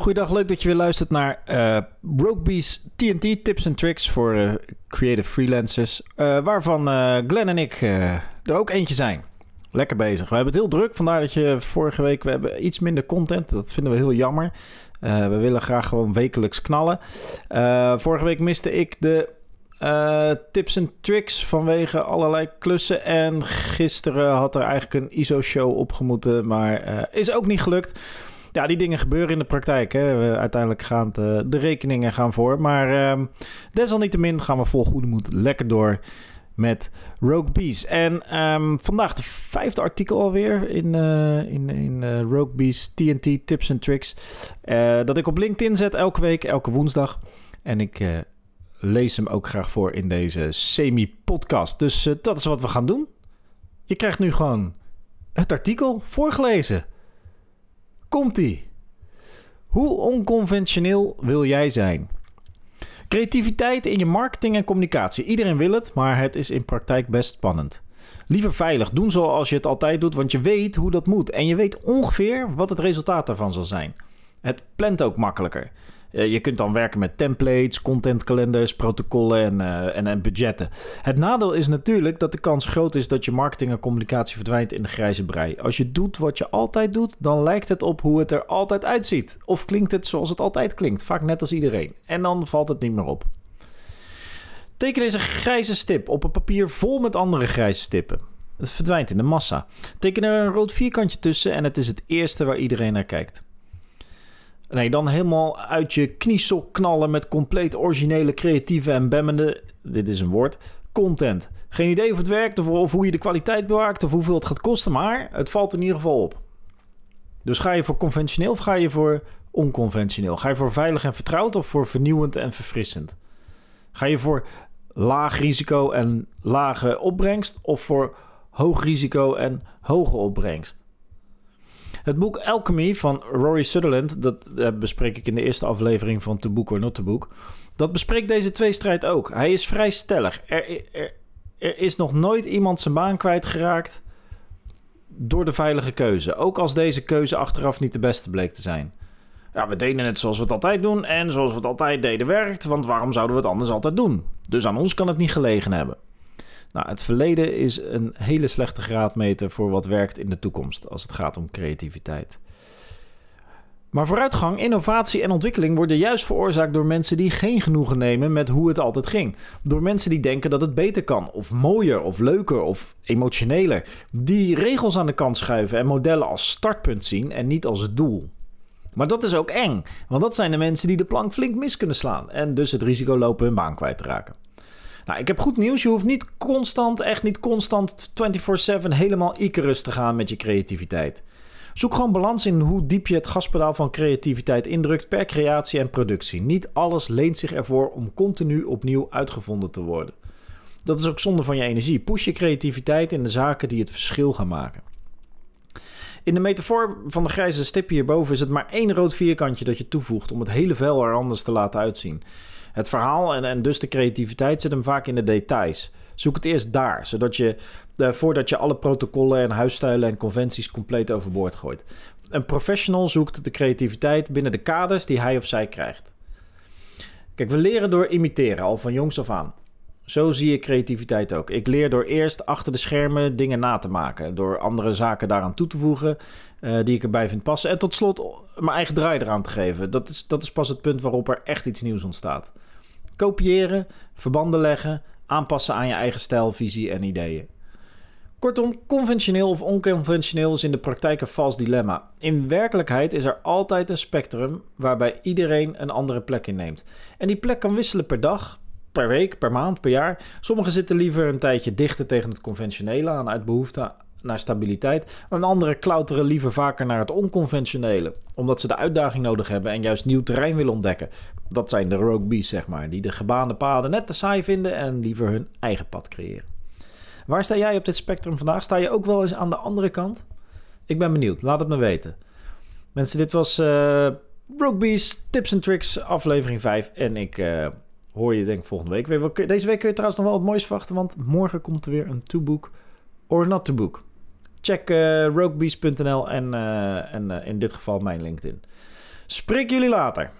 Goeiedag, leuk dat je weer luistert naar uh, Roguebees TNT Tips en Tricks voor uh, creative freelancers. Uh, waarvan Glenn en ik er ook eentje zijn. Lekker bezig. We hebben het heel druk, vandaar dat je vorige week... We hebben iets minder content, dat vinden we heel jammer. we willen graag gewoon wekelijks knallen. vorige week miste ik de tips en tricks vanwege allerlei klussen. En gisteren had er eigenlijk een ISO-show opgemoeten, maar is ook niet gelukt. Ja, die dingen gebeuren in de praktijk. Hè. Uiteindelijk gaan de, de rekeningen gaan voor. Maar uh, desalniettemin gaan we vol goede moed lekker door met Rogue Bees. En um, vandaag de vijfde artikel alweer in, uh, in, in uh, Rogue Bees TNT Tips en Tricks. Dat ik op LinkedIn zet elke week, elke woensdag. En ik lees hem ook graag voor in deze semi-podcast. Dus dat is wat we gaan doen. Je krijgt nu gewoon het artikel voorgelezen. Komt-ie. Hoe onconventioneel wil jij zijn? Creativiteit in je marketing en communicatie. Iedereen wil het, maar het is in praktijk best spannend. Liever veilig, doen zoals je het altijd doet, want je weet hoe dat moet. En je weet ongeveer wat het resultaat daarvan zal zijn. Het plant ook makkelijker. Eh, je kunt dan werken met templates, contentkalenders, protocollen en, uh, en, en, budgetten. Het nadeel is natuurlijk dat de kans groot is dat je marketing en communicatie verdwijnt in de grijze brei. Als je doet wat je altijd doet, dan lijkt het op hoe het er altijd uitziet. Of klinkt het zoals het altijd klinkt, vaak net als iedereen. En dan valt het niet meer op. Teken deze grijze stip op een papier vol met andere grijze stippen. Het verdwijnt in de massa. Teken er een rood vierkantje tussen en het is het eerste waar iedereen naar kijkt. Nee, dan helemaal uit je kniesok knallen met compleet originele, creatieve en bemmende, dit is een woord, content. Geen idee of het werkt of hoe je de kwaliteit bewaakt of hoeveel het gaat kosten, maar het valt in ieder geval op. Dus ga je voor conventioneel of ga je voor onconventioneel? Ga je voor veilig en vertrouwd of voor vernieuwend en verfrissend? Ga je voor laag risico en lage opbrengst of voor hoog risico en hoge opbrengst? Het boek Alchemy van Rory Sutherland, dat eh, bespreek ik in de eerste aflevering van To Book or Not To Book. Dat bespreekt deze tweestrijd ook. Hij is vrij stellig. Er, er, er is nog nooit iemand zijn baan kwijtgeraakt door de veilige keuze. Ook als deze keuze achteraf niet de beste bleek te zijn. Ja, we deden het zoals we het altijd doen en zoals we het altijd deden werkt, want waarom zouden we het anders altijd doen? Dus aan ons kan het niet gelegen hebben. Nou, het verleden is een hele slechte graadmeter voor wat werkt in de toekomst als het gaat om creativiteit. Maar vooruitgang, innovatie en ontwikkeling worden juist veroorzaakt door mensen die geen genoegen nemen met hoe het altijd ging. Door mensen die denken dat het beter kan, of mooier, of leuker, of emotioneler. Die regels aan de kant schuiven en modellen als startpunt zien en niet als het doel. Maar dat is ook eng, want dat zijn de mensen die de plank flink mis kunnen slaan en dus het risico lopen hun baan kwijt te raken. Nou, ik heb goed nieuws. Je hoeft niet constant, echt niet constant 24/7 helemaal Icarus te gaan met je creativiteit. Zoek gewoon balans in hoe diep je het gaspedaal van creativiteit indrukt per creatie en productie. Niet alles leent zich ervoor om continu opnieuw uitgevonden te worden. Dat is ook zonde van je energie. Push je creativiteit in de zaken die het verschil gaan maken. In de metafoor van de grijze stip hierboven is het maar één rood vierkantje dat je toevoegt om het hele vel er anders te laten uitzien. Het verhaal en, en dus de creativiteit zit hem vaak in de details. Zoek het eerst daar, zodat je, uh, voordat je alle protocollen en huisstijlen en conventies compleet overboord gooit. Een professional zoekt de creativiteit binnen de kaders die hij of zij krijgt. Kijk, we leren door imiteren, al van jongs af aan. Zo zie je creativiteit ook. Ik leer door eerst achter de schermen dingen na te maken. Door andere zaken daaraan toe te voegen uh, die ik erbij vind passen. En tot slot mijn eigen draai eraan te geven. Dat is, dat is pas het punt waarop er echt iets nieuws ontstaat. Kopiëren, verbanden leggen, aanpassen aan je eigen stijl, visie en ideeën. Kortom, conventioneel of onconventioneel is in de praktijk een vals dilemma. In werkelijkheid is er altijd een spectrum waarbij iedereen een andere plek inneemt. En die plek kan wisselen per dag, per week, per maand, per jaar. Sommigen zitten liever een tijdje dichter tegen het conventionele aan uit behoefte naar stabiliteit. En anderen klauteren liever vaker naar het onconventionele, omdat ze de uitdaging nodig hebben en juist nieuw terrein willen ontdekken. Dat zijn de rogue bees, zeg maar, die de gebaande paden net te saai vinden en liever hun eigen pad creëren. Waar sta jij op dit spectrum vandaag? Sta je ook wel eens aan de andere kant? Ik ben benieuwd, laat het me weten. Mensen, dit was uh, Rogue Bees Tips and Tricks aflevering 5 en ik... Uh, hoor je denk ik volgende week weer. Deze week kun je trouwens nog wel wat moois verwachten, want morgen komt er weer een to-book or not to book. Check uh, en, uh, en uh, in dit geval mijn LinkedIn. Spreek jullie later.